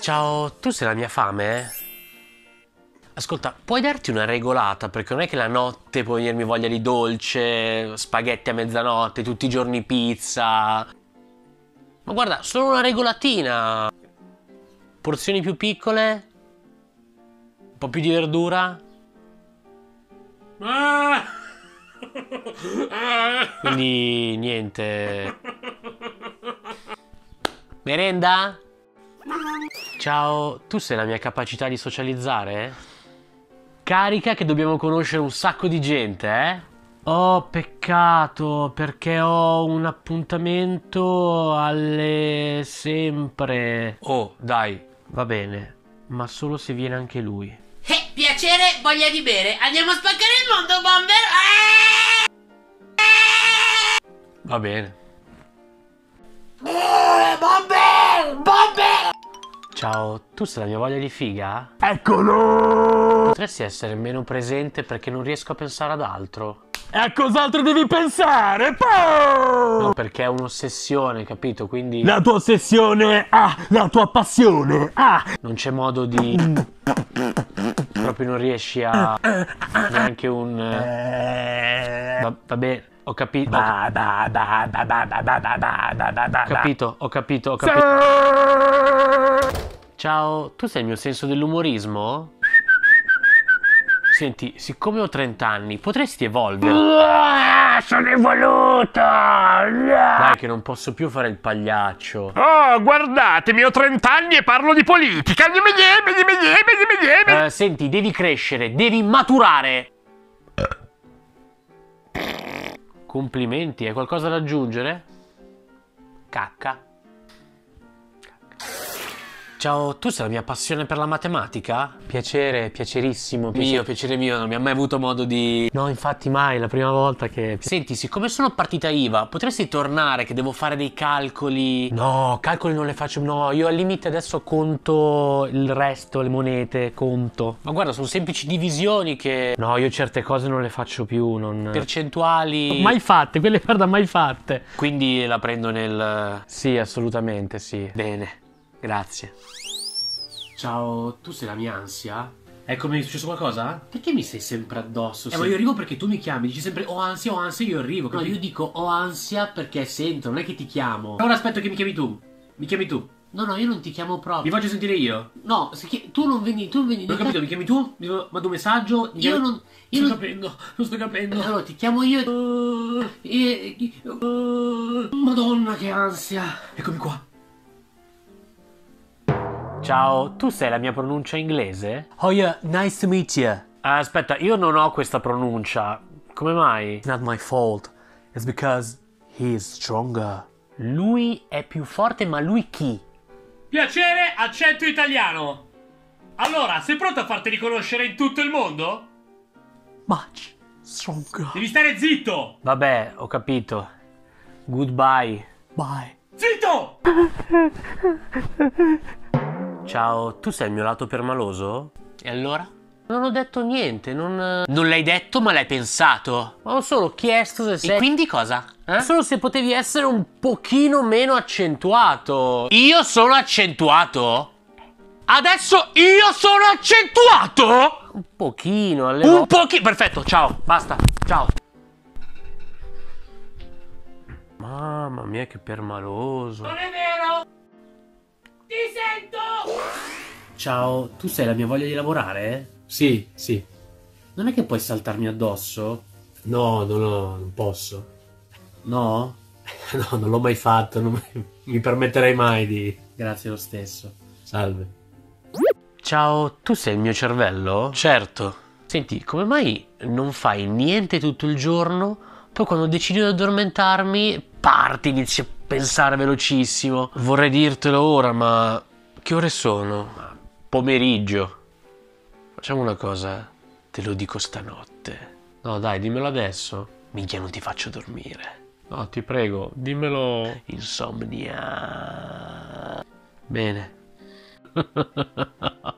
Ciao, tu sei la mia fame? Ascolta, puoi darti una regolata? Perché non è che la notte puoi venirmi voglia di dolce, spaghetti a mezzanotte, tutti i giorni pizza. Ma guarda, solo una regolatina. Porzioni più piccole? Un po' più di verdura? Quindi niente. Merenda? Ciao, tu sei la mia capacità di socializzare? Carica che dobbiamo conoscere un sacco di gente, eh? Oh, peccato, perché ho un appuntamento alle sempre. Oh, dai, va bene, ma solo se viene anche lui. Eh, piacere, voglia di bere. Andiamo a spaccare il mondo, bomber. Eh! Va bene. Eh, bomber! Bomber! Ciao, tu sei la mia voglia di figa? Eccolo! Potresti essere meno presente perché non riesco a pensare ad altro. E a cos'altro devi pensare? Pow! No, perché è un'ossessione, capito? Quindi... La tua ossessione ah, la tua passione ah. Non c'è modo di... Proprio non riesci a... Neanche un... Va, va bene. Ho capito. Ho capito, ho capito, ho capito. Ciao, tu sei il mio senso dell'umorismo? Senti, siccome ho 30 anni, potresti evolvere. Ah, sono evoluto! Dai, che non posso più fare il pagliaccio. Oh, guardatemi, ho 30 anni e parlo di politica. Eh, senti, devi crescere, devi maturare. Complimenti, hai qualcosa da aggiungere? Cacca. Ciao, tu sei la mia passione per la matematica? Piacere, piacerissimo. Mio, piacere mio, non mi ha mai avuto modo di... No, infatti mai, è la prima volta che... Senti, siccome sono partita IVA, potresti tornare che devo fare dei calcoli... No, calcoli non le faccio, no, io al limite adesso conto il resto, le monete, conto. Ma guarda, sono semplici divisioni che... No, io certe cose non le faccio più, non... Percentuali... Mai fatte, quelle guarda mai fatte. Quindi la prendo nel... Sì, assolutamente sì. Bene, grazie. Ciao, tu sei la mia ansia? Eccomi, è successo qualcosa? Perché mi sei sempre addosso? Eh, ma io arrivo perché tu mi chiami, dici sempre ho ansia, ho ansia, io arrivo. No, io dico ho ansia perché sento, non è che ti chiamo. Ora aspetto che mi chiami tu. Mi chiami tu. No, no, io non ti chiamo proprio. Mi faccio sentire io? No, se chi- tu non veni, tu non veni. Non ho capito, mi chiami tu? Mi mando un messaggio? Io non... Io non sto capendo, non sto capendo. Allora, ti chiamo io. e- e- Madonna, che ansia. Eccomi qua. Ciao, tu sei la mia pronuncia inglese? Oh yeah, nice to meet you. aspetta, io non ho questa pronuncia. Come mai? It's not my fault. It's because he is stronger. Lui è più forte, ma lui chi? Piacere, accento italiano. Allora, sei pronto a farti riconoscere in tutto il mondo? Much stronger. Devi stare zitto! Vabbè, ho capito. Goodbye. Bye. Zitto! Ciao, tu sei il mio lato permaloso? E allora? Non ho detto niente, non... Non l'hai detto ma l'hai pensato. Ma ho solo chiesto se sei... E quindi cosa? Eh? Solo se potevi essere un pochino meno accentuato. Io sono accentuato? Adesso io sono accentuato? Un pochino, alle Un pochino... Perfetto, ciao, basta, ciao. Mamma mia che permaloso. Non è vero! Ciao, tu sei la mia voglia di lavorare? Sì, sì. Non è che puoi saltarmi addosso? No, no, no, non posso. No? No, non l'ho mai fatto, non mi- permetterei mai di... Grazie lo stesso. Salve. Ciao, tu sei il mio cervello? Certo. Senti, come mai non fai niente tutto il giorno, poi quando decidi di addormentarmi, parti, inizi a pensare velocissimo? Vorrei dirtelo ora, ma... Che ore sono? Pomeriggio. Facciamo una cosa, te lo dico stanotte. No, dai, dimmelo adesso. Minchia, non ti faccio dormire. No, ti prego, dimmelo. Insomnia. Bene.